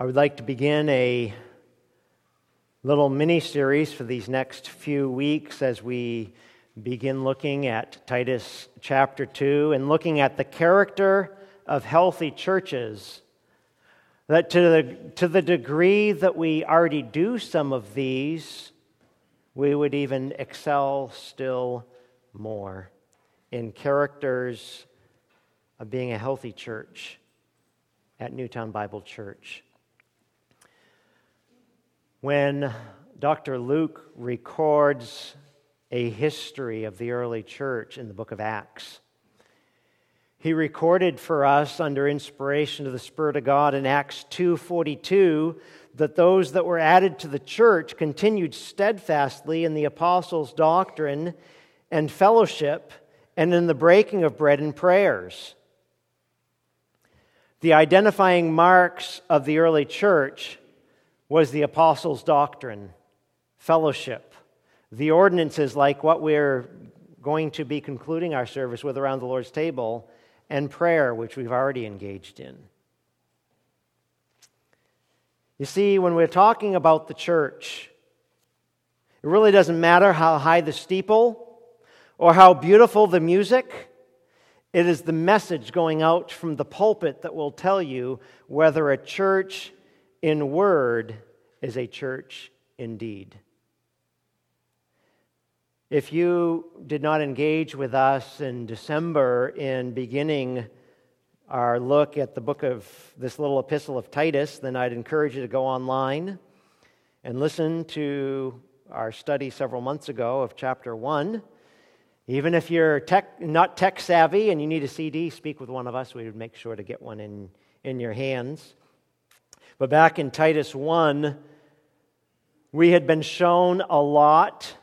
I would like to begin a little mini series for these next few weeks as we begin looking at Titus chapter 2 and looking at the character of healthy churches. That to the, to the degree that we already do some of these, we would even excel still more in characters of being a healthy church at Newtown Bible Church. When Dr. Luke records a history of the early church in the book of Acts, he recorded for us under inspiration of the Spirit of God in Acts 2:42 that those that were added to the church continued steadfastly in the apostles' doctrine and fellowship and in the breaking of bread and prayers. The identifying marks of the early church was the apostles' doctrine, fellowship, the ordinances like what we're going to be concluding our service with around the Lord's table, and prayer, which we've already engaged in. You see, when we're talking about the church, it really doesn't matter how high the steeple or how beautiful the music. It is the message going out from the pulpit that will tell you whether a church in word is a church indeed. If you did not engage with us in December in beginning our look at the book of this little epistle of Titus, then I'd encourage you to go online and listen to our study several months ago of chapter 1. Even if you're tech, not tech savvy and you need a CD, speak with one of us. We would make sure to get one in, in your hands. But back in Titus 1, we had been shown a lot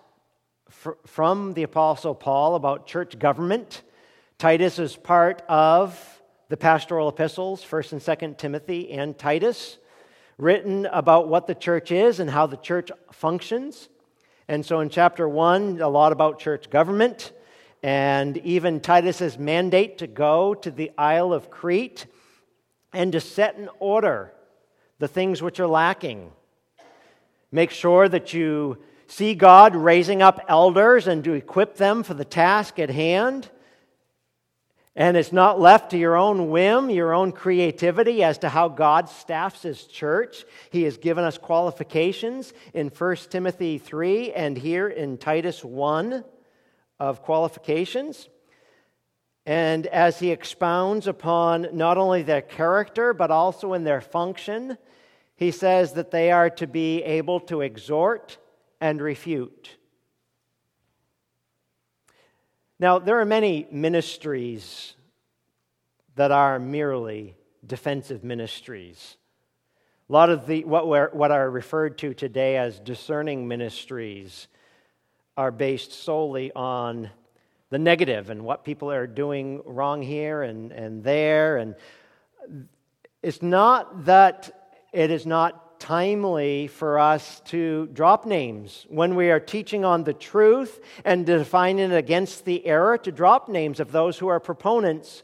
fr- from the Apostle Paul about church government. Titus is part of the pastoral epistles, 1st and 2nd Timothy and Titus, written about what the church is and how the church functions. And so in chapter 1, a lot about church government and even Titus's mandate to go to the Isle of Crete and to set in order the things which are lacking Make sure that you see God raising up elders and to equip them for the task at hand. And it's not left to your own whim, your own creativity as to how God staffs his church. He has given us qualifications in 1 Timothy 3 and here in Titus 1 of qualifications. And as he expounds upon not only their character, but also in their function, he says that they are to be able to exhort and refute. Now, there are many ministries that are merely defensive ministries. A lot of the, what, we're, what are referred to today as discerning ministries are based solely on the negative and what people are doing wrong here and, and there. And it's not that it is not timely for us to drop names when we are teaching on the truth and defining it against the error, to drop names of those who are proponents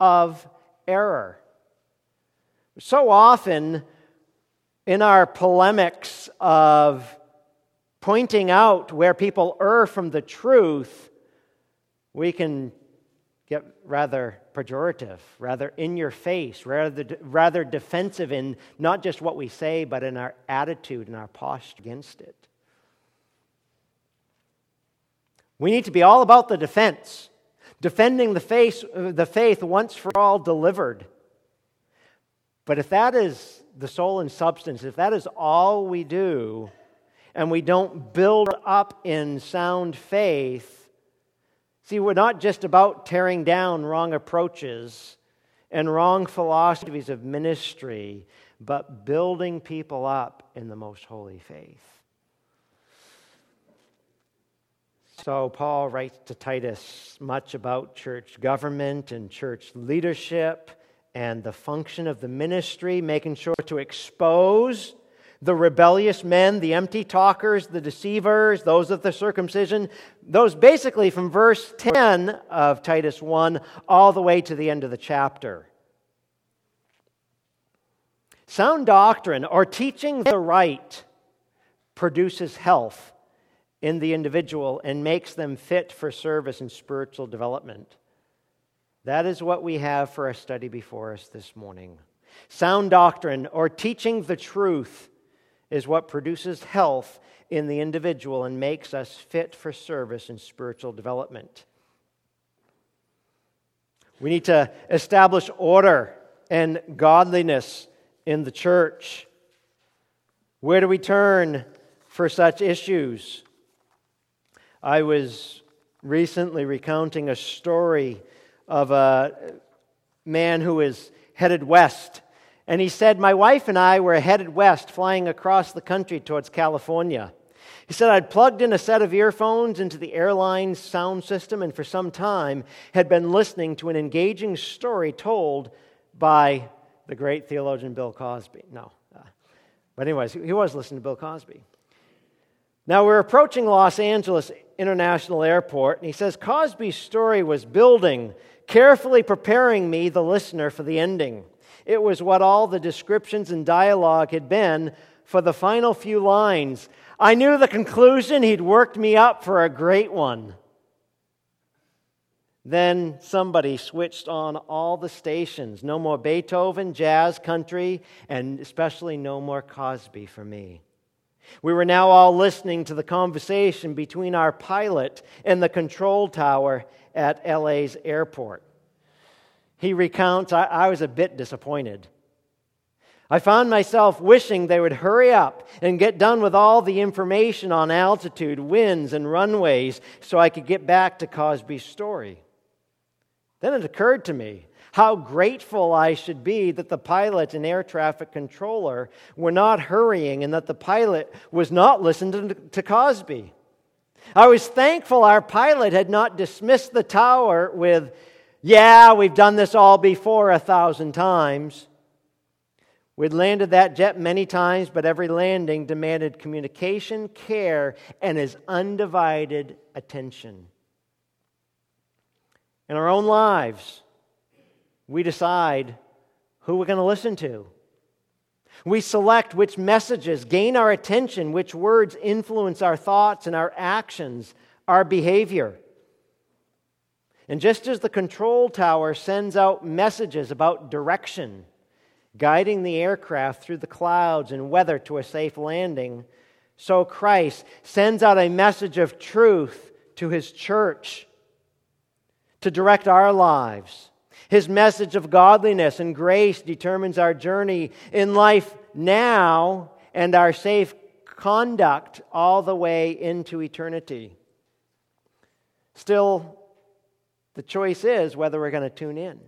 of error. So often, in our polemics of pointing out where people err from the truth, we can get rather pejorative, rather in your face, rather, rather defensive in not just what we say, but in our attitude and our posture against it. We need to be all about the defense, defending the, face, the faith once for all delivered. But if that is the soul and substance, if that is all we do, and we don't build up in sound faith, See, we're not just about tearing down wrong approaches and wrong philosophies of ministry, but building people up in the most holy faith. So, Paul writes to Titus much about church government and church leadership and the function of the ministry, making sure to expose the rebellious men, the empty talkers, the deceivers, those of the circumcision, those basically from verse 10 of Titus 1 all the way to the end of the chapter. Sound doctrine or teaching the right produces health in the individual and makes them fit for service and spiritual development. That is what we have for our study before us this morning. Sound doctrine or teaching the truth is what produces health in the individual and makes us fit for service and spiritual development. We need to establish order and godliness in the church. Where do we turn for such issues? I was recently recounting a story of a man who was headed west. And he said, My wife and I were headed west, flying across the country towards California. He said, I'd plugged in a set of earphones into the airline's sound system and for some time had been listening to an engaging story told by the great theologian Bill Cosby. No. Uh, but, anyways, he was listening to Bill Cosby. Now, we're approaching Los Angeles International Airport, and he says Cosby's story was building, carefully preparing me, the listener, for the ending. It was what all the descriptions and dialogue had been for the final few lines. I knew the conclusion, he'd worked me up for a great one. Then somebody switched on all the stations. No more Beethoven, jazz, country, and especially no more Cosby for me. We were now all listening to the conversation between our pilot and the control tower at LA's airport. He recounts, I, I was a bit disappointed. I found myself wishing they would hurry up and get done with all the information on altitude, winds, and runways so I could get back to Cosby's story. Then it occurred to me how grateful I should be that the pilot and air traffic controller were not hurrying and that the pilot was not listening to, to Cosby. I was thankful our pilot had not dismissed the tower with, Yeah, we've done this all before a thousand times. We'd landed that jet many times, but every landing demanded communication, care, and his undivided attention in our own lives, we decide who we're going to listen to. We select which messages gain our attention, which words influence our thoughts and our actions, our behavior. And just as the control tower sends out messages about direction, guiding the aircraft through the clouds and weather to a safe landing, so Christ sends out a message of truth to his church to direct our lives. His message of godliness and grace determines our journey in life now and our safe conduct all the way into eternity. Still, the choice is whether we're going to tune in.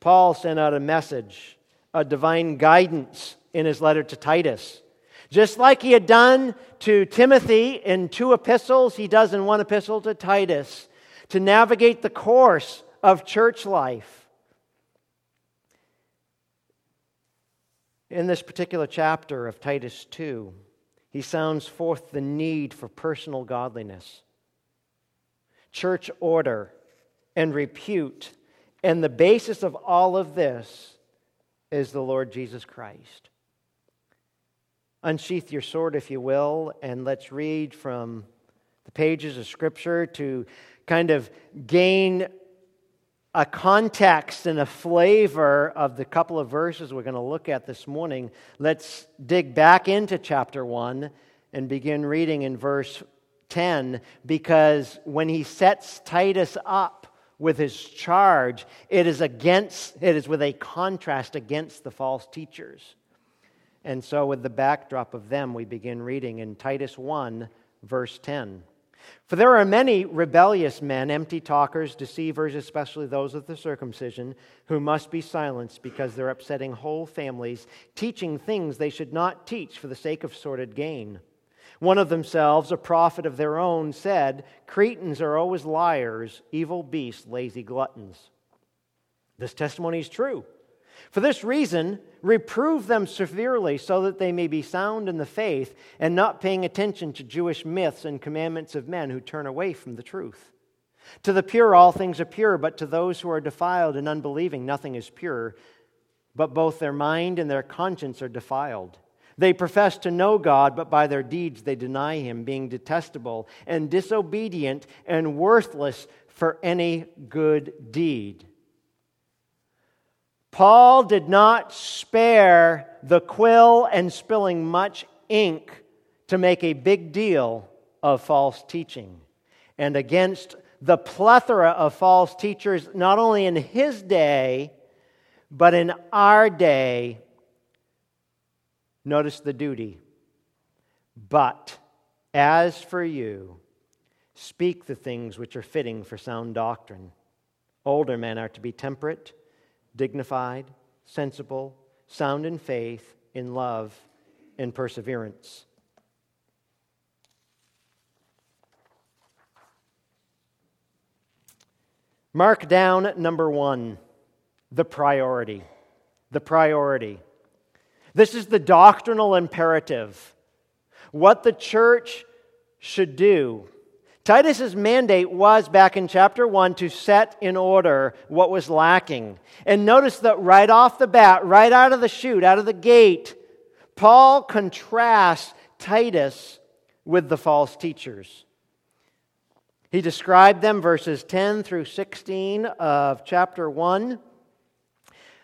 Paul sent out a message, a divine guidance in his letter to Titus. Just like he had done to Timothy in two epistles, he does in one epistle to Titus to navigate the course of church life. In this particular chapter of Titus 2, he sounds forth the need for personal godliness, church order, and repute. And the basis of all of this is the Lord Jesus Christ. Unsheath your sword, if you will, and let's read from the pages of Scripture to kind of gain a context and a flavor of the couple of verses we're going to look at this morning, let's dig back into chapter 1 and begin reading in verse 10 because when he sets Titus up with his charge, it is against it is with a contrast against the false teachers. And so with the backdrop of them we begin reading in Titus 1 verse 10. For there are many rebellious men, empty talkers, deceivers, especially those of the circumcision, who must be silenced because they're upsetting whole families, teaching things they should not teach for the sake of sordid gain. One of themselves, a prophet of their own, said, Cretans are always liars, evil beasts, lazy gluttons. This testimony is true. For this reason, reprove them severely so that they may be sound in the faith and not paying attention to Jewish myths and commandments of men who turn away from the truth. To the pure, all things are pure, but to those who are defiled and unbelieving, nothing is pure, but both their mind and their conscience are defiled. They profess to know God, but by their deeds they deny Him, being detestable and disobedient and worthless for any good deed. Paul did not spare the quill and spilling much ink to make a big deal of false teaching and against the plethora of false teachers, not only in his day, but in our day, notice the duty. But as for you, speak the things which are fitting for sound doctrine. Older men are to be temperate, dignified, sensible, sound in faith, in love, in perseverance. Mark down number one the priority. The priority. This is the doctrinal imperative. What the church should do. Titus's mandate was back in chapter 1 to set in order what was lacking. And notice that right off the bat, right out of the chute, out of the gate, Paul contrasts Titus with the false teachers. He described them, verses 10 through 16 of chapter 1.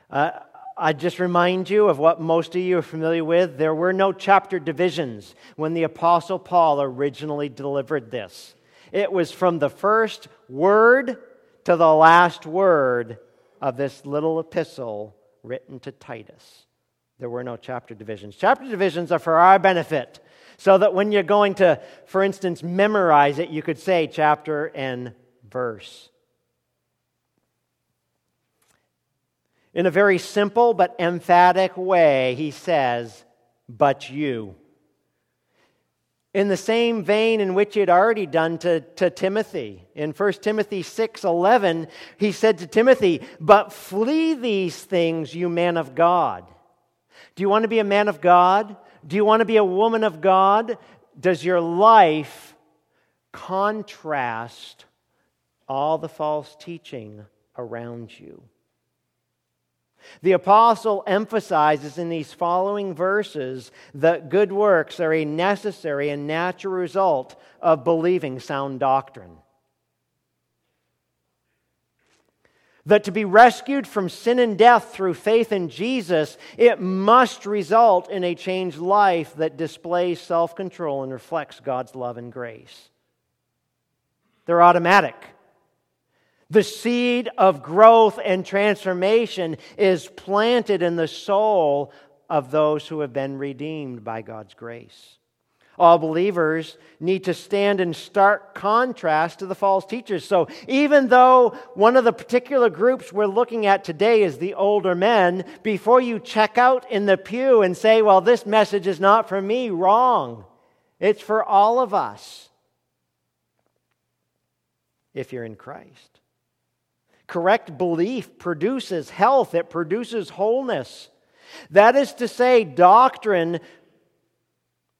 Uh, I just remind you of what most of you are familiar with. There were no chapter divisions when the Apostle Paul originally delivered this. It was from the first word to the last word of this little epistle written to Titus. There were no chapter divisions. Chapter divisions are for our benefit, so that when you're going to, for instance, memorize it, you could say chapter and verse. In a very simple but emphatic way, he says, But you. In the same vein in which he had already done to, to Timothy. In 1 Timothy 6 11, he said to Timothy, But flee these things, you man of God. Do you want to be a man of God? Do you want to be a woman of God? Does your life contrast all the false teaching around you? The apostle emphasizes in these following verses that good works are a necessary and natural result of believing sound doctrine. That to be rescued from sin and death through faith in Jesus, it must result in a changed life that displays self control and reflects God's love and grace. They're automatic. The seed of growth and transformation is planted in the soul of those who have been redeemed by God's grace. All believers need to stand in stark contrast to the false teachers. So, even though one of the particular groups we're looking at today is the older men, before you check out in the pew and say, Well, this message is not for me, wrong. It's for all of us if you're in Christ. Correct belief produces health, it produces wholeness. That is to say, doctrine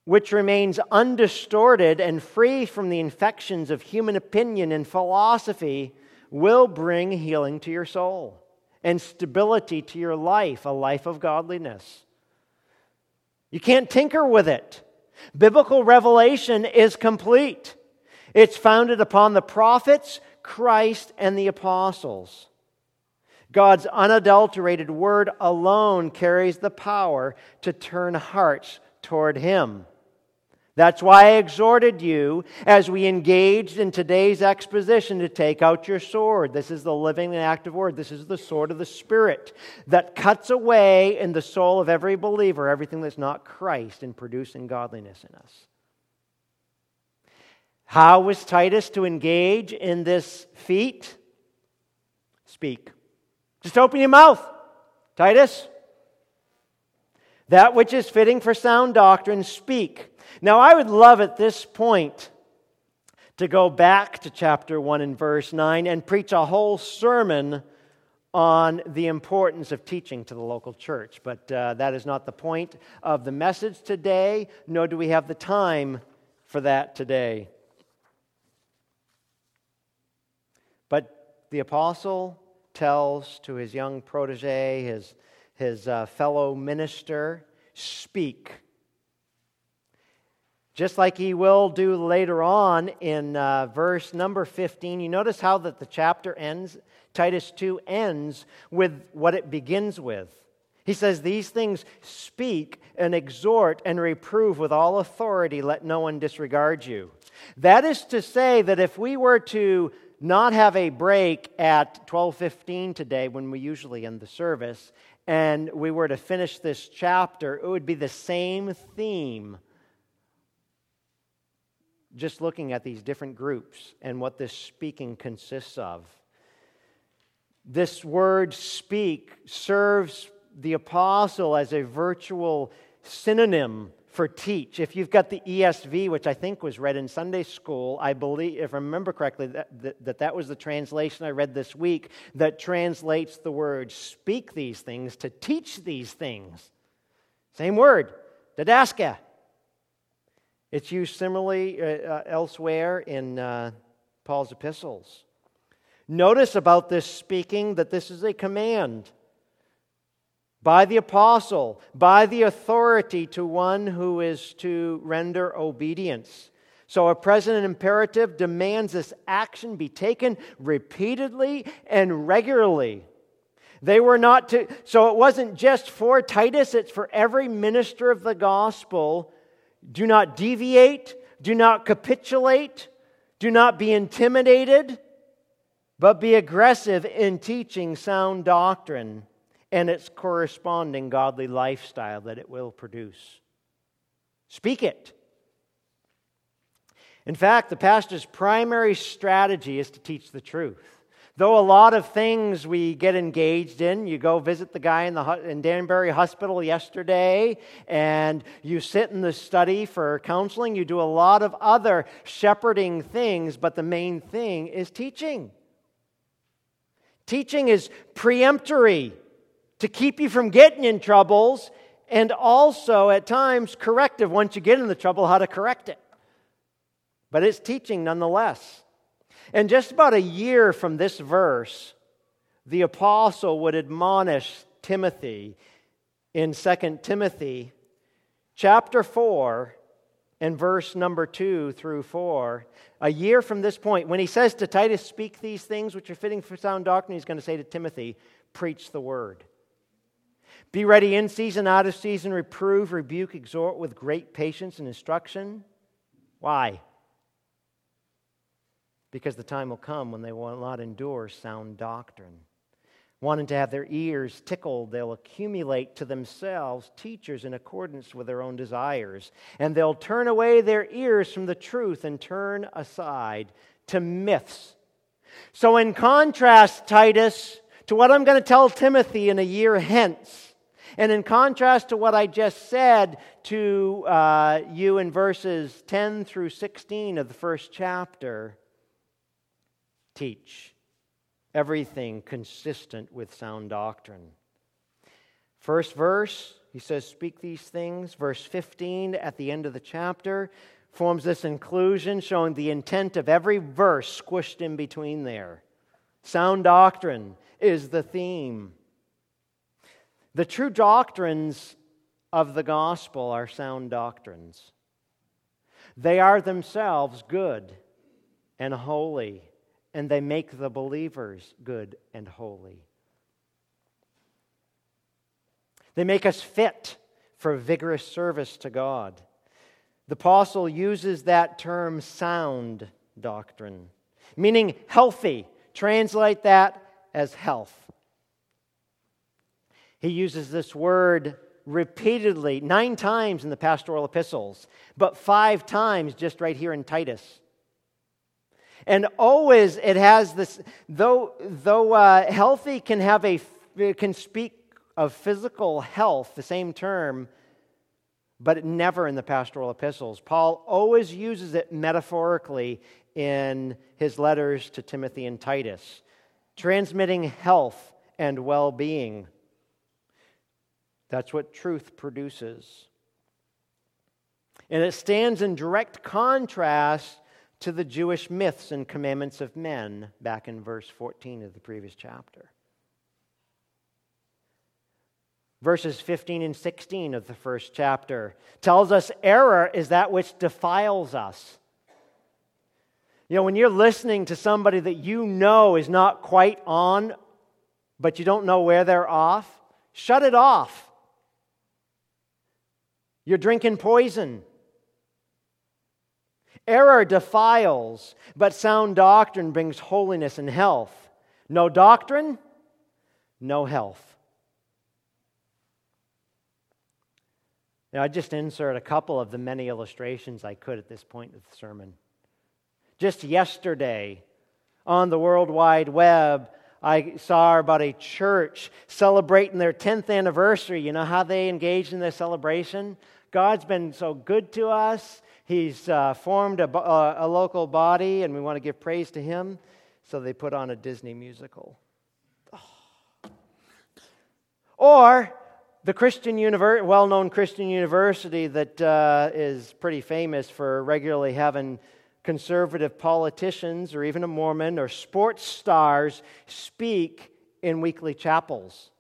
which remains undistorted and free from the infections of human opinion and philosophy will bring healing to your soul and stability to your life, a life of godliness. You can't tinker with it. Biblical revelation is complete. It's founded upon the prophets, Christ and the apostles. God's unadulterated word alone carries the power to turn hearts toward Him. That's why I exhorted you as we engaged in today's exposition to take out your sword. This is the living and active word. This is the sword of the Spirit that cuts away in the soul of every believer everything that's not Christ in producing godliness in us. How was Titus to engage in this feat? Speak. Just open your mouth, Titus. That which is fitting for sound doctrine, speak. Now, I would love at this point to go back to chapter 1 and verse 9 and preach a whole sermon on the importance of teaching to the local church. But uh, that is not the point of the message today, nor do we have the time for that today. But the apostle tells to his young protege, his, his uh, fellow minister, speak. Just like he will do later on in uh, verse number 15, you notice how that the chapter ends, Titus 2 ends with what it begins with. He says, These things speak and exhort and reprove with all authority, let no one disregard you. That is to say that if we were to not have a break at 12:15 today when we usually end the service and we were to finish this chapter, it would be the same theme just looking at these different groups and what this speaking consists of. This word speak serves the apostle as a virtual synonym for teach. If you've got the ESV, which I think was read in Sunday school, I believe, if I remember correctly, that that, that, that was the translation I read this week that translates the word speak these things to teach these things. Same word, didaska. It's used similarly uh, uh, elsewhere in uh, Paul's epistles. Notice about this speaking that this is a command by the apostle, by the authority to one who is to render obedience. So, a present imperative demands this action be taken repeatedly and regularly. They were not to, so it wasn't just for Titus, it's for every minister of the gospel do not deviate, do not capitulate, do not be intimidated, but be aggressive in teaching sound doctrine and its corresponding godly lifestyle that it will produce. Speak it. In fact, the pastor's primary strategy is to teach the truth. Though a lot of things we get engaged in, you go visit the guy in, the, in Danbury Hospital yesterday, and you sit in the study for counseling. You do a lot of other shepherding things, but the main thing is teaching. Teaching is preemptory to keep you from getting in troubles, and also at times corrective once you get in the trouble, how to correct it. But it's teaching nonetheless. And just about a year from this verse, the apostle would admonish Timothy in 2 Timothy chapter 4 and verse number 2 through 4. A year from this point, when he says to Titus, Speak these things which are fitting for sound doctrine, he's going to say to Timothy, Preach the word. Be ready in season, out of season, reprove, rebuke, exhort with great patience and instruction. Why? because the time will come when they will not endure sound doctrine. Wanting to have their ears tickled, they'll accumulate to themselves teachers in accordance with their own desires, and they'll turn away their ears from the truth and turn aside to myths. So, in contrast, Titus, to what I'm going to tell Timothy in a year hence, and in contrast to what I just said to uh, you in verses 10 through 16 of the first chapter, teach. Everything consistent with sound doctrine. First verse, he says, Speak these things. Verse 15 at the end of the chapter forms this inclusion showing the intent of every verse squished in between there. Sound doctrine is the theme. The true doctrines of the gospel are sound doctrines. They are themselves good and holy and they make the believers good and holy. They make us fit for vigorous service to God. The apostle uses that term sound doctrine, meaning healthy. Translate that as health. He uses this word repeatedly, nine times in the pastoral epistles, but five times just right here in Titus. And always it has this, though, though uh, healthy can have a, can speak of physical health, the same term, but never in the pastoral epistles. Paul always uses it metaphorically in his letters to Timothy and Titus, transmitting health and well being. That's what truth produces. And it stands in direct contrast to the Jewish myths and commandments of men back in verse 14 of the previous chapter. verses 15 and 16 of the first chapter. Tells us error is that which defiles us. You know, when you're listening to somebody that you know is not quite on, but you don't know where they're off, shut it off. You're drinking poison. Error defiles, but sound doctrine brings holiness and health. No doctrine, no health. Now, I just insert a couple of the many illustrations I could at this point of the sermon. Just yesterday on the World Wide Web, I saw about a church celebrating their 10th anniversary. You know how they engaged in their celebration? God's been so good to us. He's uh, formed a, uh, a local body, and we want to give praise to Him. So they put on a Disney musical. Oh. Or the Christian univer- well-known Christian university that uh, is pretty famous for regularly having conservative politicians or even a Mormon or sports stars speak in weekly chapels.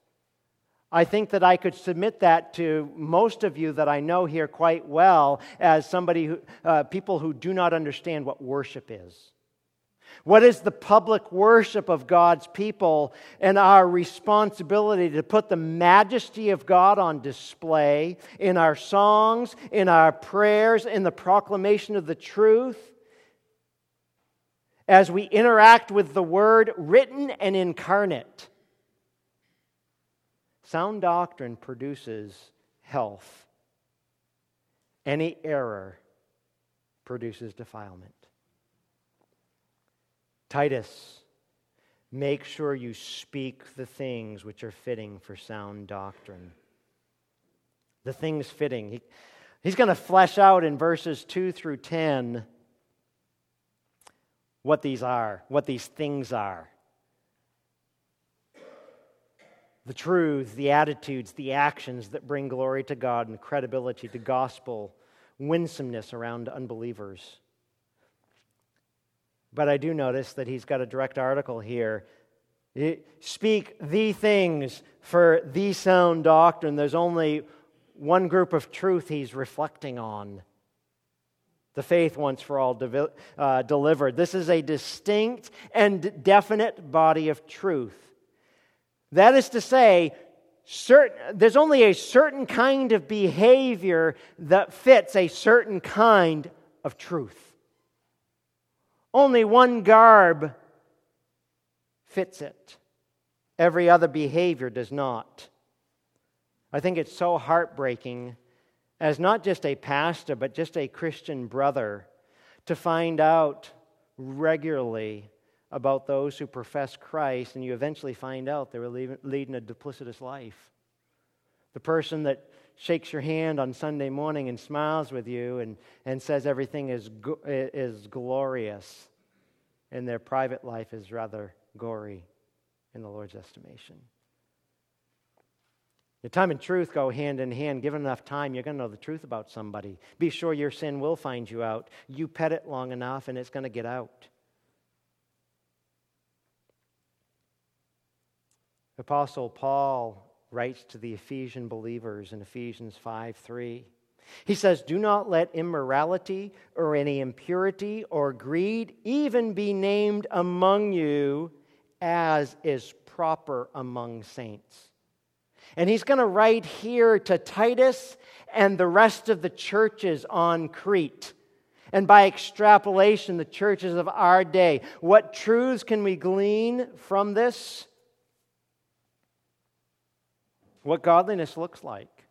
I think that I could submit that to most of you that I know here quite well as somebody who, uh, people who do not understand what worship is. What is the public worship of God's people and our responsibility to put the majesty of God on display in our songs, in our prayers, in the proclamation of the truth? As we interact with the Word written and incarnate. Sound doctrine produces health. Any error produces defilement. Titus, make sure you speak the things which are fitting for sound doctrine. The things fitting. He, he's going to flesh out in verses 2 through 10 what these are, what these things are. The truths, the attitudes, the actions that bring glory to God and credibility to gospel, winsomeness around unbelievers. But I do notice that he's got a direct article here. Speak the things for the sound doctrine. There's only one group of truth he's reflecting on the faith once for all de- uh, delivered. This is a distinct and definite body of truth. That is to say, certain, there's only a certain kind of behavior that fits a certain kind of truth. Only one garb fits it, every other behavior does not. I think it's so heartbreaking as not just a pastor, but just a Christian brother to find out regularly about those who profess Christ, and you eventually find out they were leading a duplicitous life. The person that shakes your hand on Sunday morning and smiles with you and, and says everything is, is glorious, and their private life is rather gory in the Lord's estimation. The time and truth go hand in hand. Given enough time, you're going to know the truth about somebody. Be sure your sin will find you out. You pet it long enough, and it's going to get out. Apostle Paul writes to the Ephesian believers in Ephesians 5 3. He says, Do not let immorality or any impurity or greed even be named among you as is proper among saints. And he's going to write here to Titus and the rest of the churches on Crete. And by extrapolation, the churches of our day. What truths can we glean from this? What godliness looks like,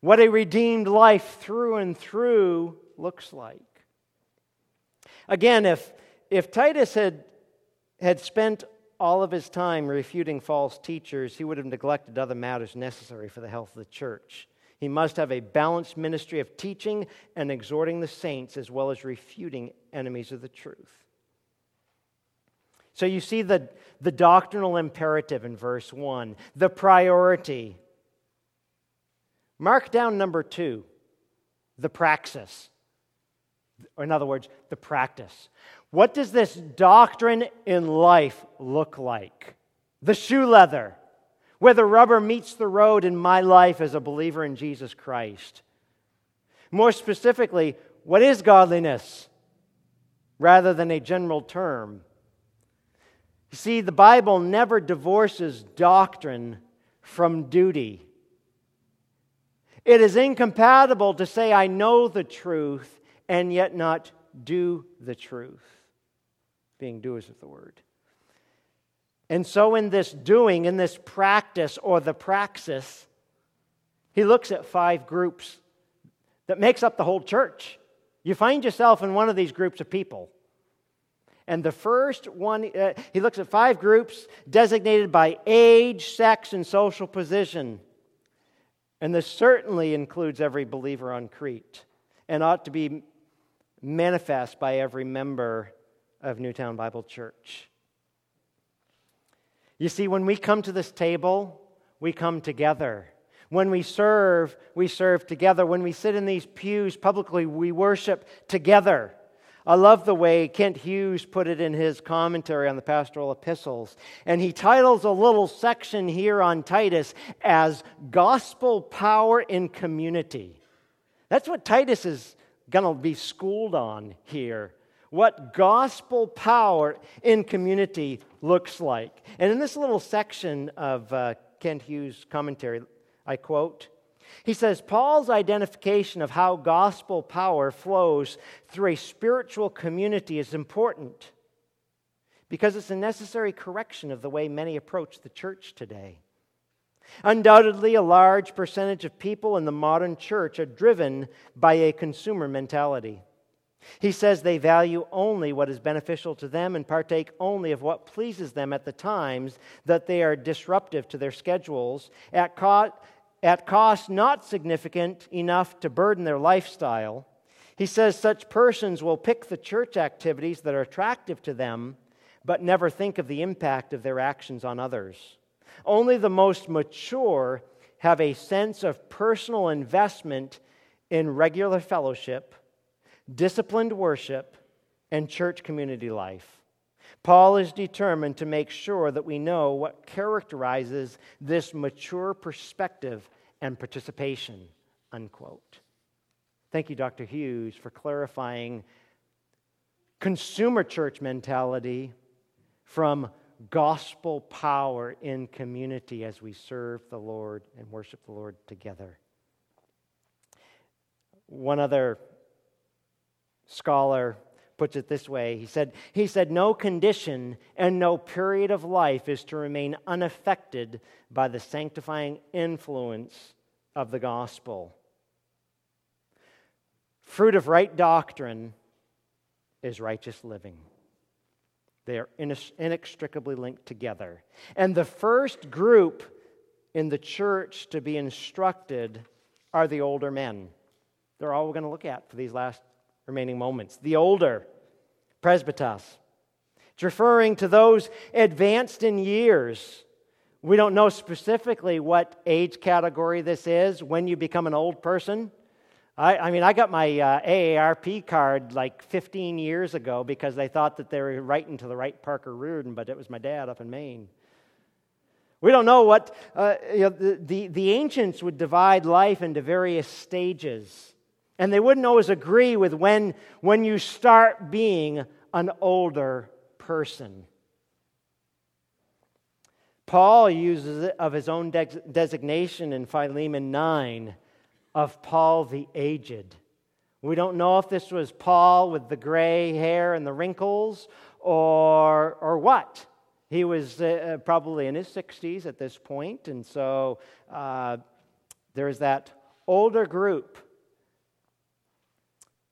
what a redeemed life through and through looks like. Again, if, if Titus had, had spent all of his time refuting false teachers, he would have neglected other matters necessary for the health of the church. He must have a balanced ministry of teaching and exhorting the saints as well as refuting enemies of the truth. So you see the, the doctrinal imperative in verse 1, the priority. Mark down number two, the praxis. Or in other words, the practice. What does this doctrine in life look like? The shoe leather. where the rubber meets the road in my life as a believer in Jesus Christ. More specifically, what is godliness rather than a general term? You see, the Bible never divorces doctrine from duty. It is incompatible to say, I know the truth, and yet not do the truth, being doers of the word. And so, in this doing, in this practice or the praxis, he looks at five groups that makes up the whole church. You find yourself in one of these groups of people. And the first one, uh, he looks at five groups designated by age, sex, and social position. And this certainly includes every believer on Crete and ought to be manifest by every member of Newtown Bible Church. You see, when we come to this table, we come together. When we serve, we serve together. When we sit in these pews publicly, we worship together. I love the way Kent Hughes put it in his commentary on the pastoral epistles. And he titles a little section here on Titus as Gospel Power in Community. That's what Titus is going to be schooled on here. What gospel power in community looks like. And in this little section of uh, Kent Hughes' commentary, I quote, he says Paul's identification of how gospel power flows through a spiritual community is important because it's a necessary correction of the way many approach the church today. Undoubtedly, a large percentage of people in the modern church are driven by a consumer mentality. He says they value only what is beneficial to them and partake only of what pleases them at the times that they are disruptive to their schedules, at, co- at cost not significant enough to burden their lifestyle. He says such persons will pick the church activities that are attractive to them, but never think of the impact of their actions on others. Only the most mature have a sense of personal investment in regular fellowship, disciplined worship, and church community life. Paul is determined to make sure that we know what characterizes this mature perspective and participation. Unquote. Thank you, Dr. Hughes, for clarifying consumer church mentality from gospel power in community as we serve the Lord and worship the Lord together. One other scholar puts it this way. He said he said no condition and no period of life is to remain unaffected by the sanctifying influence of the gospel. Fruit of right doctrine is righteous living. They are inextricably linked together. And the first group in the church to be instructed are the older men. They're all we're going to look at for these last remaining moments. The older, presbytos. It's referring to those advanced in years. We don't know specifically what age category this is when you become an old person. I, I mean, I got my uh, AARP card like 15 years ago because they thought that they were writing to the right Parker Reardon, but it was my dad up in Maine. We don't know what, uh, you know, the, the, the ancients would divide life into various stages. And they wouldn't always agree with when, when you start being an older person. Paul uses it of his own de- designation in Philemon 9 of Paul the aged. We don't know if this was Paul with the gray hair and the wrinkles or, or what. He was uh, probably in his 60s at this point, and so uh, there's that older group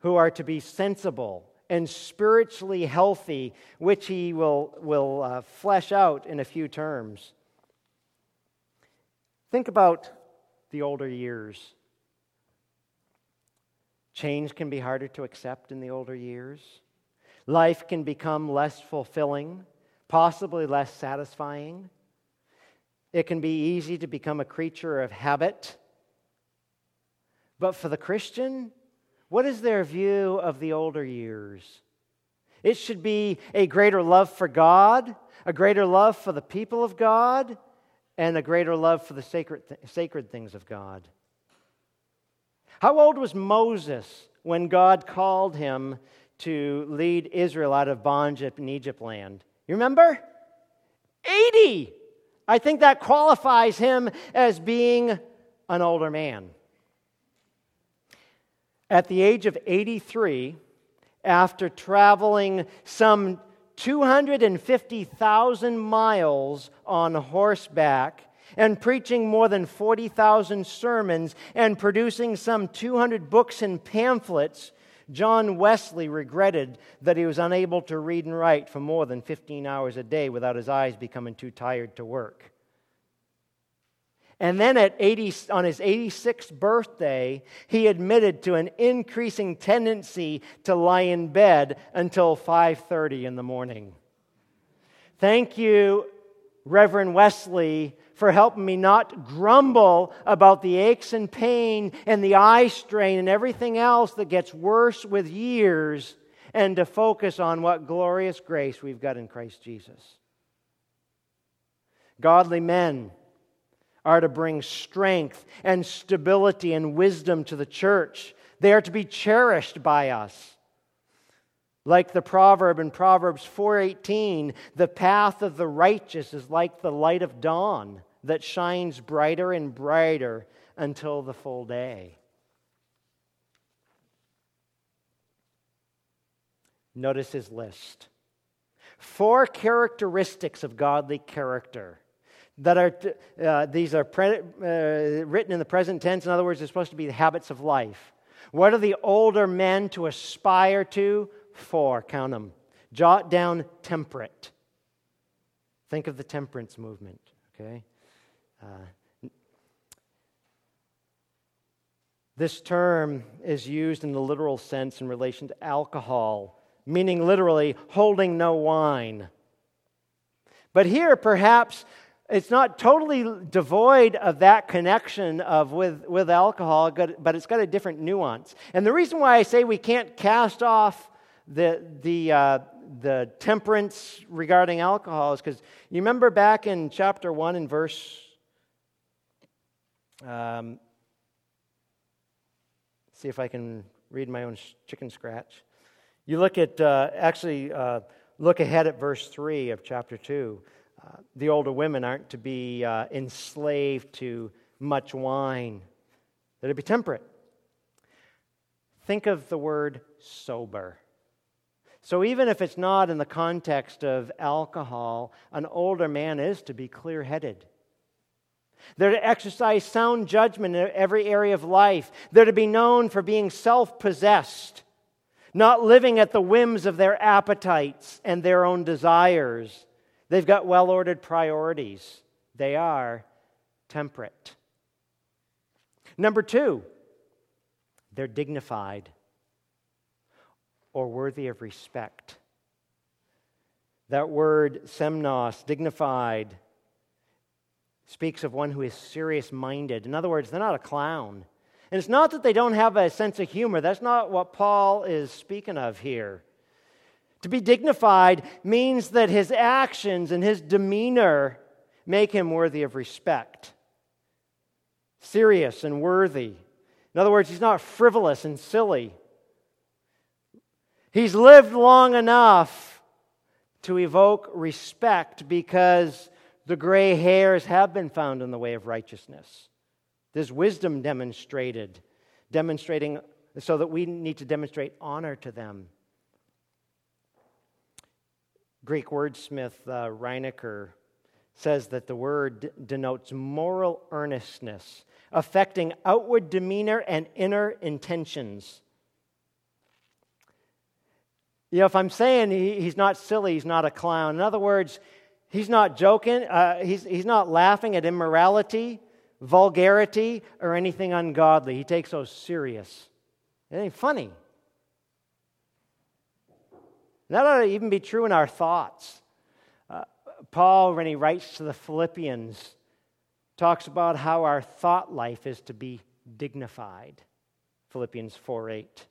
who are to be sensible and spiritually healthy, which he will, will uh, flesh out in a few terms. Think about the older years. Change can be harder to accept in the older years. Life can become less fulfilling, possibly less satisfying. It can be easy to become a creature of habit. But for the Christian, what is their view of the older years? It should be a greater love for God, a greater love for the people of God, and a greater love for the sacred, th- sacred things of God. How old was Moses when God called him to lead Israel out of bondage in Egypt land? You remember? 80. I think that qualifies him as being an older man. At the age of 83, after traveling some 250,000 miles on horseback and preaching more than 40,000 sermons and producing some 200 books and pamphlets, John Wesley regretted that he was unable to read and write for more than 15 hours a day without his eyes becoming too tired to work. And then at 80, on his 86th birthday, he admitted to an increasing tendency to lie in bed until 5:30 in the morning. Thank you, Reverend Wesley, for helping me not grumble about the aches and pain and the eye strain and everything else that gets worse with years and to focus on what glorious grace we've got in Christ Jesus. Godly men are to bring strength and stability and wisdom to the church. They are to be cherished by us. Like the proverb in Proverbs 4:18, the path of the righteous is like the light of dawn that shines brighter and brighter until the full day. Notice his list. Four characteristics of godly character that are, uh, these are pre- uh, written in the present tense. In other words, they're supposed to be the habits of life. What are the older men to aspire to? Four, count them. Jot down temperate. Think of the temperance movement, okay? Uh, this term is used in the literal sense in relation to alcohol, meaning literally holding no wine. But here, perhaps it's not totally devoid of that connection of with, with alcohol, but it's got a different nuance. And the reason why I say we can't cast off the, the, uh, the temperance regarding alcohol is because you remember back in chapter 1 and verse. Um, see if I can read my own chicken scratch. You look at, uh, actually, uh, look ahead at verse 3 of chapter 2 the older women aren't to be uh, enslaved to much wine, they're to be temperate. Think of the word sober. So, even if it's not in the context of alcohol, an older man is to be clear headed. They're to exercise sound judgment in every area of life. They're to be known for being self possessed, not living at the whims of their appetites and their own desires. They've got well ordered priorities. They are temperate. Number two, they're dignified or worthy of respect. That word, semnos, dignified, speaks of one who is serious minded. In other words, they're not a clown. And it's not that they don't have a sense of humor. That's not what Paul is speaking of here. To be dignified means that his actions and his demeanor make him worthy of respect, serious and worthy. In other words, he's not frivolous and silly. He's lived long enough to evoke respect because the gray hairs have been found in the way of righteousness. There's wisdom demonstrated, demonstrating so that we need to demonstrate honor to them. Greek wordsmith uh, Rienecker says that the word denotes moral earnestness, affecting outward demeanor and inner intentions. You know, if I'm saying he, he's not silly, he's not a clown. In other words, he's not joking, uh, he's, he's not laughing at immorality, vulgarity, or anything ungodly. He takes those serious. It ain't funny. That ought to even be true in our thoughts. Uh, Paul, when he writes to the Philippians, talks about how our thought life is to be dignified. Philippians 4 8.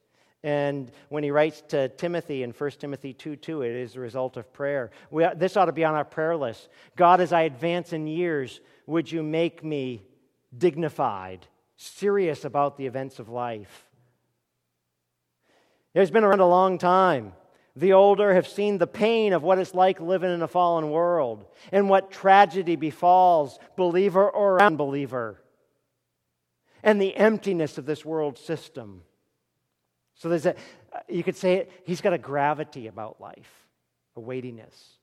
And when he writes to Timothy in 1 Timothy 2 2, it is a result of prayer. We, this ought to be on our prayer list. God, as I advance in years, would you make me dignified, serious about the events of life? It's been around a long time. The older have seen the pain of what it's like living in a fallen world and what tragedy befalls believer or unbeliever and the emptiness of this world system. So there's a, you could say he's got a gravity about life, a weightiness.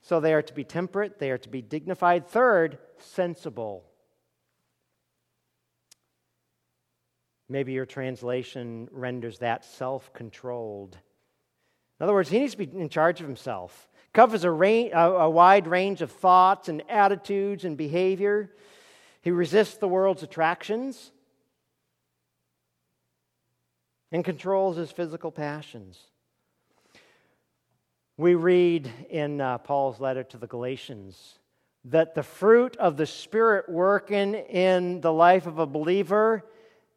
So they are to be temperate, they are to be dignified. Third, sensible. Maybe your translation renders that self controlled. In other words, he needs to be in charge of himself. Covers a, range, a, a wide range of thoughts and attitudes and behavior. He resists the world's attractions and controls his physical passions. We read in uh, Paul's letter to the Galatians that the fruit of the Spirit working in the life of a believer,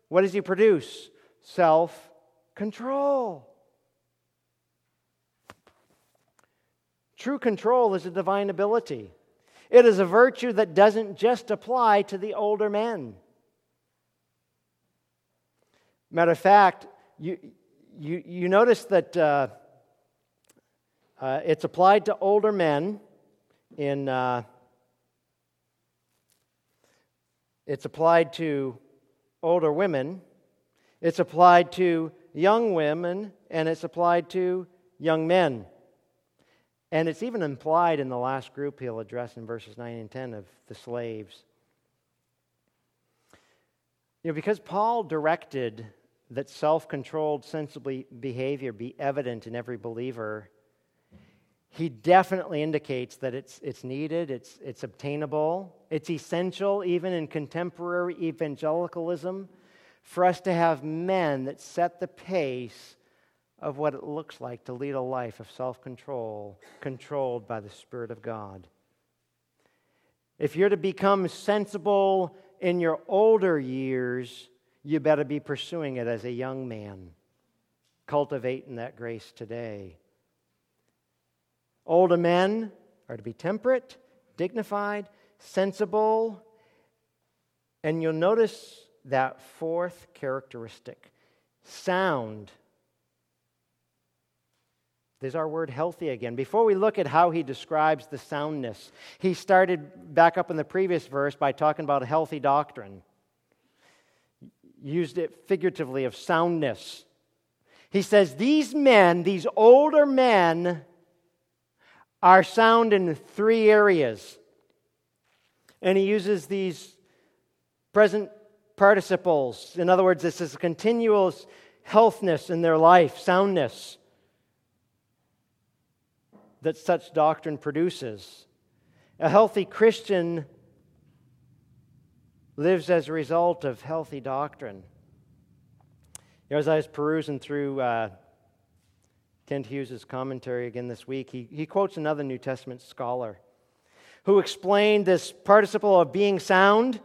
what does he produce? Self control. True control is a divine ability. It is a virtue that doesn't just apply to the older men. Matter of fact, you, you, you notice that uh, uh, it's applied to older men in. Uh, it's applied to older women. It's applied to young women, and it's applied to young men. And it's even implied in the last group he'll address in verses 9 and 10 of the slaves. You know, because Paul directed that self controlled, sensible behavior be evident in every believer, he definitely indicates that it's, it's needed, it's, it's obtainable, it's essential, even in contemporary evangelicalism, for us to have men that set the pace of what it looks like to lead a life of self control, controlled by the Spirit of God. If you're to become sensible in your older years, you better be pursuing it as a young man, cultivating that grace today. Older men are to be temperate, dignified, sensible, and you'll notice that fourth characteristic sound. There's our word healthy again. Before we look at how he describes the soundness, he started back up in the previous verse by talking about a healthy doctrine. Used it figuratively of soundness. He says, These men, these older men, are sound in three areas. And he uses these present participles. In other words, this is a continuous healthness in their life, soundness that such doctrine produces. A healthy Christian lives as a result of healthy doctrine. You know, as I was perusing through uh, Kent Hughes' commentary again this week, he, he quotes another New Testament scholar who explained this participle of being sound,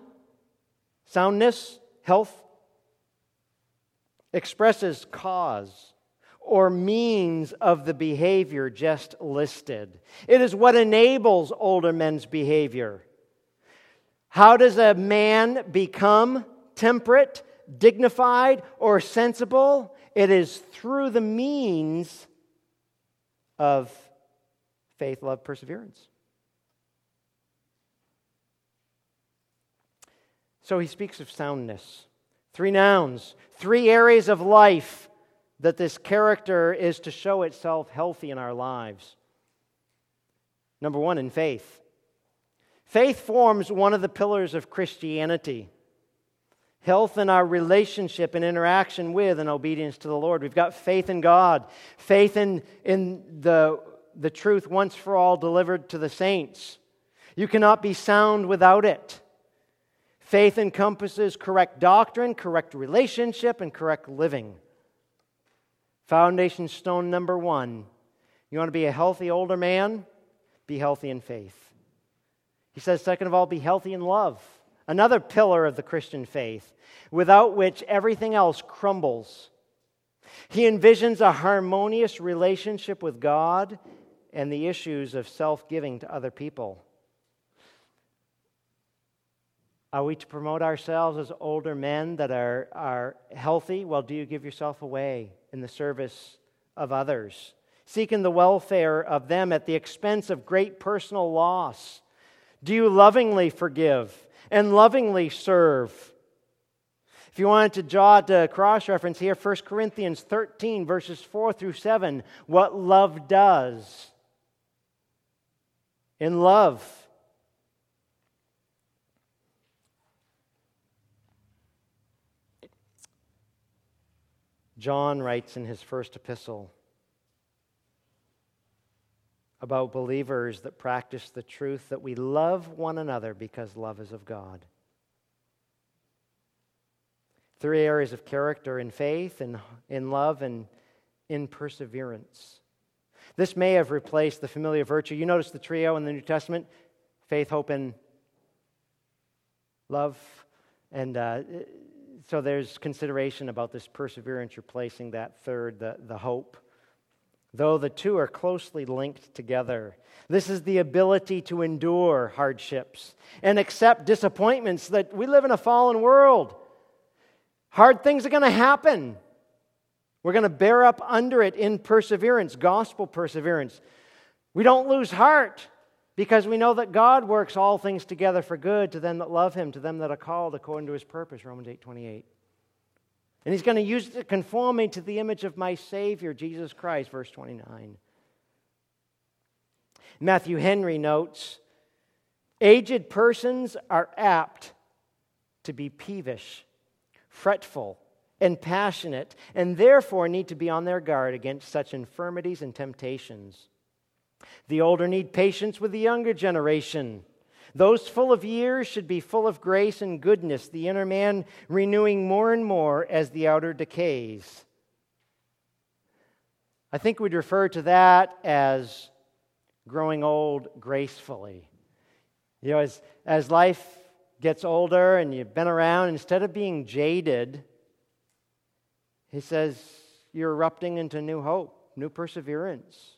soundness, health, expresses cause or means of the behavior just listed. It is what enables older men's behavior. How does a man become temperate, dignified, or sensible? It is through the means of faith, love, perseverance. So he speaks of soundness. Three nouns, three areas of life that this character is to show itself healthy in our lives. Number one, in faith. Faith forms one of the pillars of Christianity health in our relationship and interaction with and obedience to the Lord. We've got faith in God, faith in, in the, the truth once for all delivered to the saints. You cannot be sound without it. Faith encompasses correct doctrine, correct relationship, and correct living. Foundation stone number one. You want to be a healthy older man? Be healthy in faith. He says, second of all, be healthy in love another pillar of the Christian faith, without which everything else crumbles. He envisions a harmonious relationship with God and the issues of self giving to other people. Are we to promote ourselves as older men that are, are healthy? Well, do you give yourself away in the service of others, seeking the welfare of them at the expense of great personal loss? Do you lovingly forgive and lovingly serve? If you wanted to jot a cross reference here, 1 Corinthians 13, verses 4 through 7, what love does. In love, John writes in his first epistle about believers that practice the truth that we love one another because love is of God. Three areas of character in faith, in, in love, and in perseverance. This may have replaced the familiar virtue. You notice the trio in the New Testament faith, hope, and love. And uh, so there's consideration about this perseverance replacing that third, the, the hope. Though the two are closely linked together. This is the ability to endure hardships and accept disappointments that we live in a fallen world. Hard things are going to happen. We're going to bear up under it in perseverance, gospel perseverance. We don't lose heart because we know that God works all things together for good to them that love him, to them that are called according to his purpose, Romans 8 28. And he's going to use it to conform me to the image of my Savior, Jesus Christ, verse 29. Matthew Henry notes aged persons are apt to be peevish, fretful, and passionate, and therefore need to be on their guard against such infirmities and temptations. The older need patience with the younger generation. Those full of years should be full of grace and goodness, the inner man renewing more and more as the outer decays. I think we'd refer to that as growing old gracefully. You know, as, as life gets older and you've been around, instead of being jaded, he says, you're erupting into new hope, new perseverance.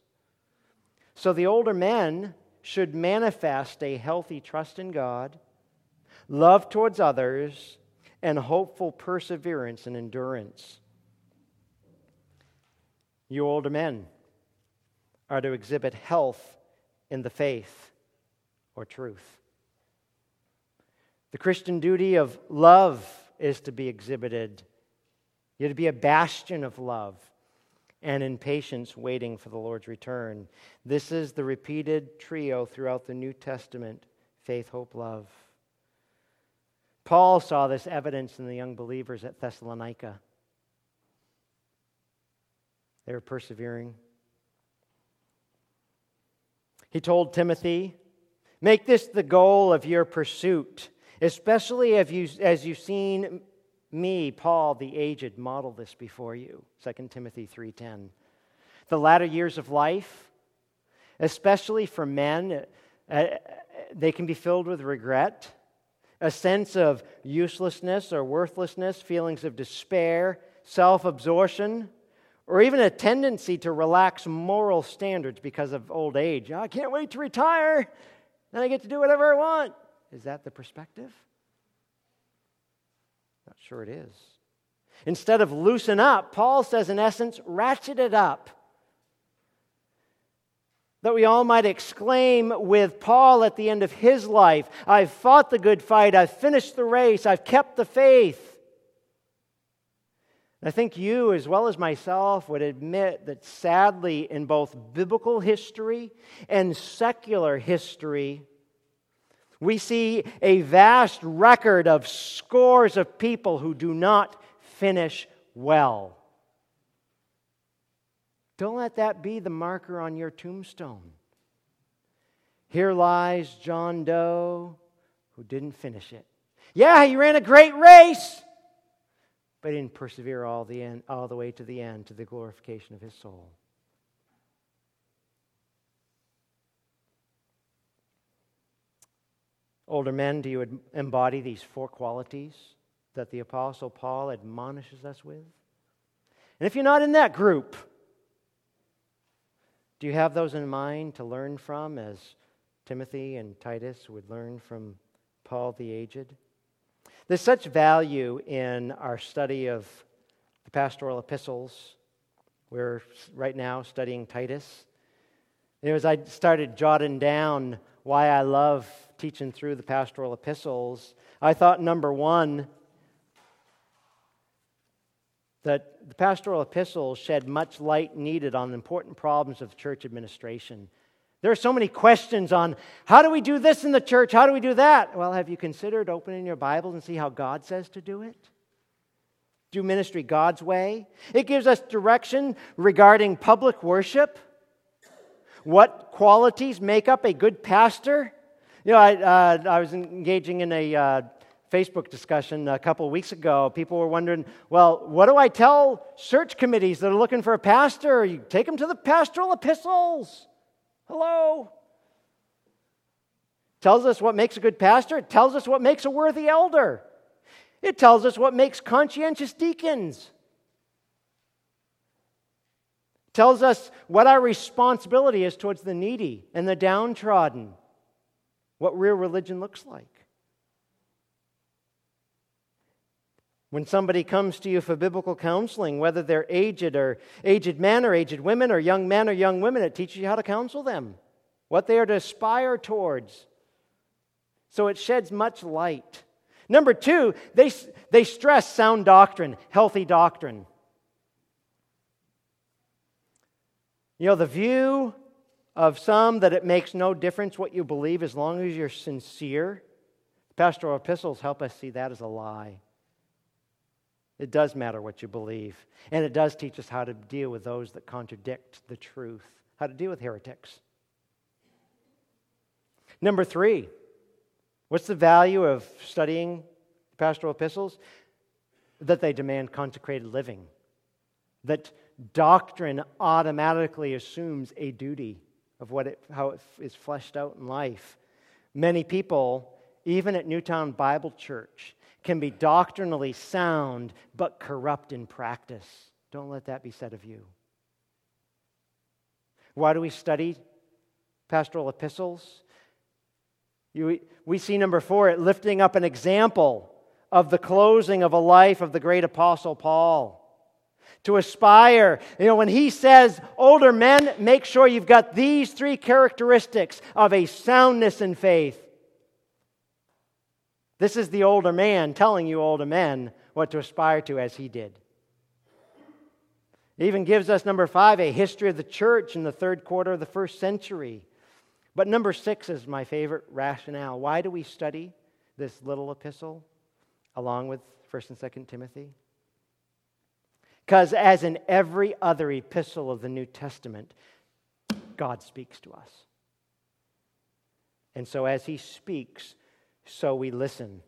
So the older men should manifest a healthy trust in God, love towards others, and hopeful perseverance and endurance. You older men are to exhibit health in the faith or truth. The Christian duty of love is to be exhibited. You're to be a bastion of love and in patience waiting for the Lord's return. This is the repeated trio throughout the New Testament faith, hope, love. Paul saw this evidence in the young believers at Thessalonica. They were persevering. He told Timothy, Make this the goal of your pursuit, especially as, you, as you've seen me, Paul, the aged, model this before you. 2 Timothy 3:10. The latter years of life, especially for men, uh, they can be filled with regret, a sense of uselessness or worthlessness, feelings of despair, self-absorption, or even a tendency to relax moral standards because of old age. I can't wait to retire. Then I get to do whatever I want. Is that the perspective? Not sure it is. Instead of loosen up, Paul says, in essence, ratchet it up. That we all might exclaim with Paul at the end of his life I've fought the good fight, I've finished the race, I've kept the faith. I think you, as well as myself, would admit that sadly, in both biblical history and secular history, we see a vast record of scores of people who do not finish well. Don't let that be the marker on your tombstone. Here lies John Doe who didn't finish it. Yeah, he ran a great race, but didn't persevere all the, end, all the way to the end to the glorification of his soul. Older men, do you embody these four qualities that the Apostle Paul admonishes us with? And if you're not in that group, do you have those in mind to learn from as Timothy and Titus would learn from Paul the aged? There's such value in our study of the pastoral epistles. We're right now studying Titus. Know, as I started jotting down why I love teaching through the pastoral epistles, I thought number one, that the pastoral epistles shed much light needed on important problems of church administration. There are so many questions on how do we do this in the church? How do we do that? Well, have you considered opening your Bibles and see how God says to do it? Do ministry God's way. It gives us direction regarding public worship. What qualities make up a good pastor? You know, I, uh, I was engaging in a uh, Facebook discussion a couple of weeks ago. People were wondering, well, what do I tell search committees that are looking for a pastor? You take them to the pastoral epistles. Hello? Tells us what makes a good pastor. It tells us what makes a worthy elder. It tells us what makes conscientious deacons. It tells us what our responsibility is towards the needy and the downtrodden. What real religion looks like. When somebody comes to you for biblical counseling, whether they're aged or aged men or aged women or young men or young women, it teaches you how to counsel them, what they are to aspire towards. So it sheds much light. Number two, they, they stress sound doctrine, healthy doctrine. You know, the view of some that it makes no difference what you believe as long as you're sincere, pastoral epistles help us see that as a lie. It does matter what you believe. And it does teach us how to deal with those that contradict the truth, how to deal with heretics. Number three, what's the value of studying pastoral epistles? That they demand consecrated living, that doctrine automatically assumes a duty of what it, how it is fleshed out in life. Many people, even at Newtown Bible Church, can be doctrinally sound but corrupt in practice. Don't let that be said of you. Why do we study pastoral epistles? You, we see number four, it lifting up an example of the closing of a life of the great apostle Paul. To aspire, you know, when he says, older men, make sure you've got these three characteristics of a soundness in faith. This is the older man telling you older men what to aspire to as he did. It even gives us, number five, a history of the church in the third quarter of the first century. But number six is my favorite rationale. Why do we study this little epistle along with 1st and 2nd Timothy? Because as in every other epistle of the New Testament, God speaks to us. And so as he speaks, so we listen.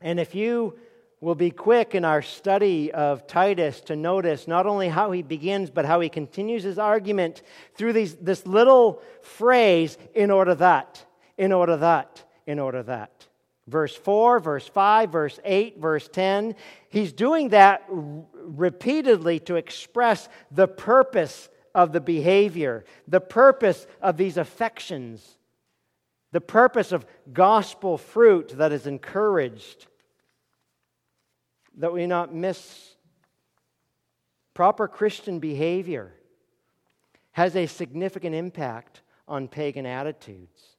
And if you will be quick in our study of Titus to notice not only how he begins, but how he continues his argument through these, this little phrase, in order that, in order that, in order that. Verse 4, verse 5, verse 8, verse 10. He's doing that repeatedly to express the purpose of the behavior, the purpose of these affections the purpose of gospel fruit that is encouraged, that we not miss proper Christian behavior has a significant impact on pagan attitudes.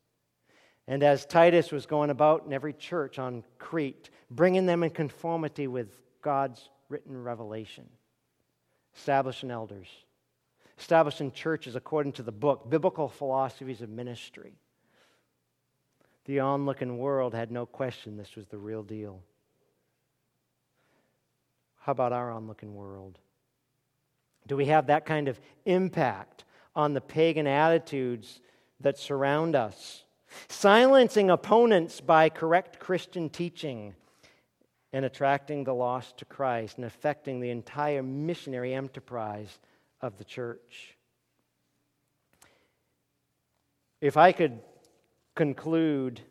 And as Titus was going about in every church on Crete, bringing them in conformity with God's written revelation, establishing elders, establishing churches according to the book, biblical philosophies of ministry the onlooking world had no question this was the real deal. How about our onlooking world? Do we have that kind of impact on the pagan attitudes that surround us? Silencing opponents by correct Christian teaching and attracting the lost to Christ and affecting the entire missionary enterprise of the church. If I could conclude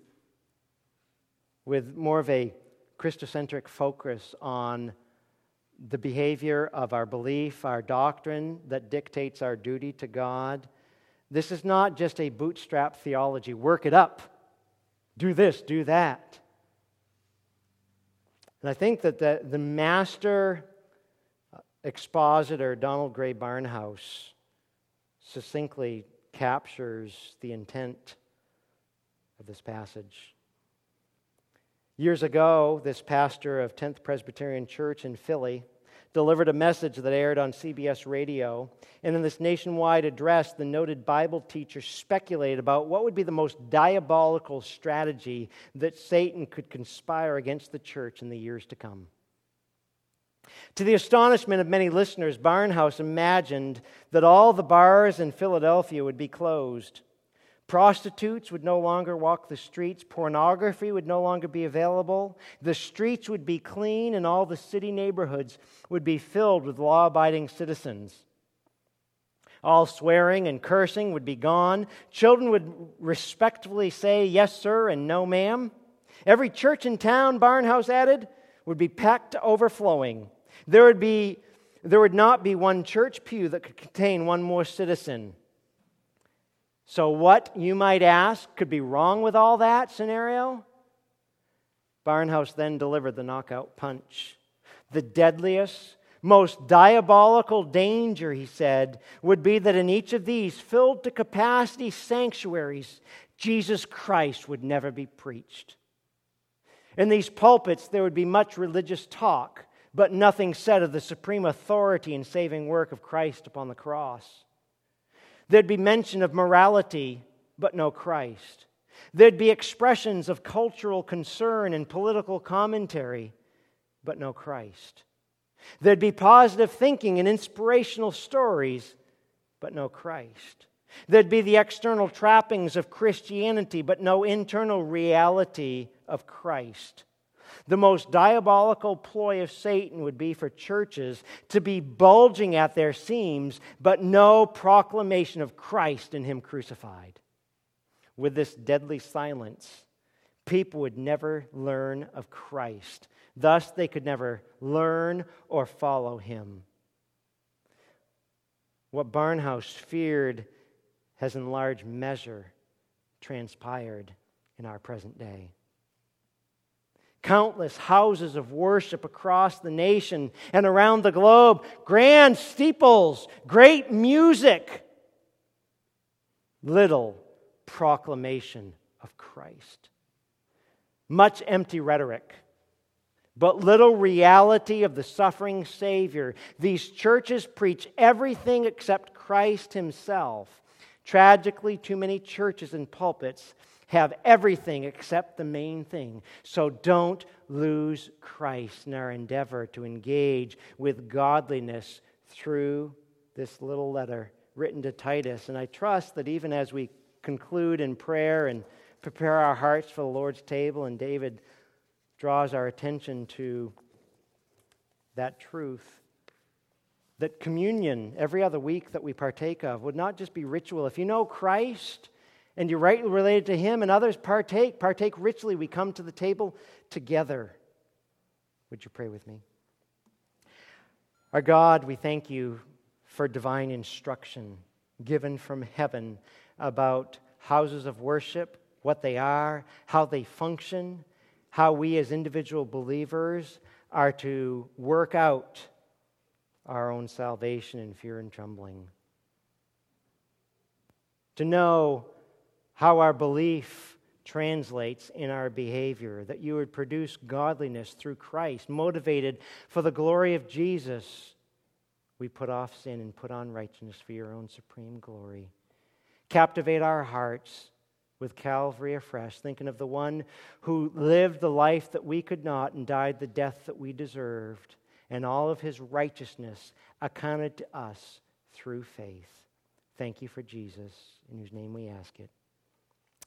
with more of a Christocentric focus on the behavior of our belief, our doctrine that dictates our duty to God. This is not just a bootstrap theology, work it up, do this, do that. And I think that the, the master expositor, Donald Grey Barnhouse, succinctly captures the intent of this passage. Years ago, this pastor of 10th Presbyterian Church in Philly delivered a message that aired on CBS radio. And in this nationwide address, the noted Bible teacher speculated about what would be the most diabolical strategy that Satan could conspire against the church in the years to come. To the astonishment of many listeners, Barnhouse imagined that all the bars in Philadelphia would be closed. Prostitutes would no longer walk the streets. Pornography would no longer be available. The streets would be clean, and all the city neighborhoods would be filled with law abiding citizens. All swearing and cursing would be gone. Children would respectfully say, Yes, sir, and No, ma'am. Every church in town, Barnhouse added, would be packed to overflowing. There would, be, there would not be one church pew that could contain one more citizen. So, what, you might ask, could be wrong with all that scenario? Barnhouse then delivered the knockout punch. The deadliest, most diabolical danger, he said, would be that in each of these filled to capacity sanctuaries, Jesus Christ would never be preached. In these pulpits, there would be much religious talk, but nothing said of the supreme authority and saving work of Christ upon the cross. There'd be mention of morality, but no Christ. There'd be expressions of cultural concern and political commentary, but no Christ. There'd be positive thinking and inspirational stories, but no Christ. There'd be the external trappings of Christianity, but no internal reality of Christ. The most diabolical ploy of Satan would be for churches to be bulging at their seams, but no proclamation of Christ and Him crucified. With this deadly silence, people would never learn of Christ. Thus, they could never learn or follow Him. What Barnhouse feared has in large measure transpired in our present day. Countless houses of worship across the nation and around the globe, grand steeples, great music, little proclamation of Christ. Much empty rhetoric, but little reality of the suffering Savior. These churches preach everything except Christ Himself Tragically, too many churches and pulpits have everything except the main thing. So don't lose Christ in our endeavor to engage with godliness through this little letter written to Titus. And I trust that even as we conclude in prayer and prepare our hearts for the Lord's table, and David draws our attention to that truth, that communion every other week that we partake of would not just be ritual. If you know Christ and you're rightly related to Him and others partake, partake richly. We come to the table together. Would you pray with me? Our God, we thank you for divine instruction given from heaven about houses of worship, what they are, how they function, how we as individual believers are to work out our own salvation in fear and trembling. To know how our belief translates in our behavior, that you would produce godliness through Christ, motivated for the glory of Jesus. We put off sin and put on righteousness for your own supreme glory. Captivate our hearts with Calvary afresh, thinking of the one who lived the life that we could not and died the death that we deserved and all of his righteousness accounted to us through faith. Thank you for Jesus, in whose name we ask it.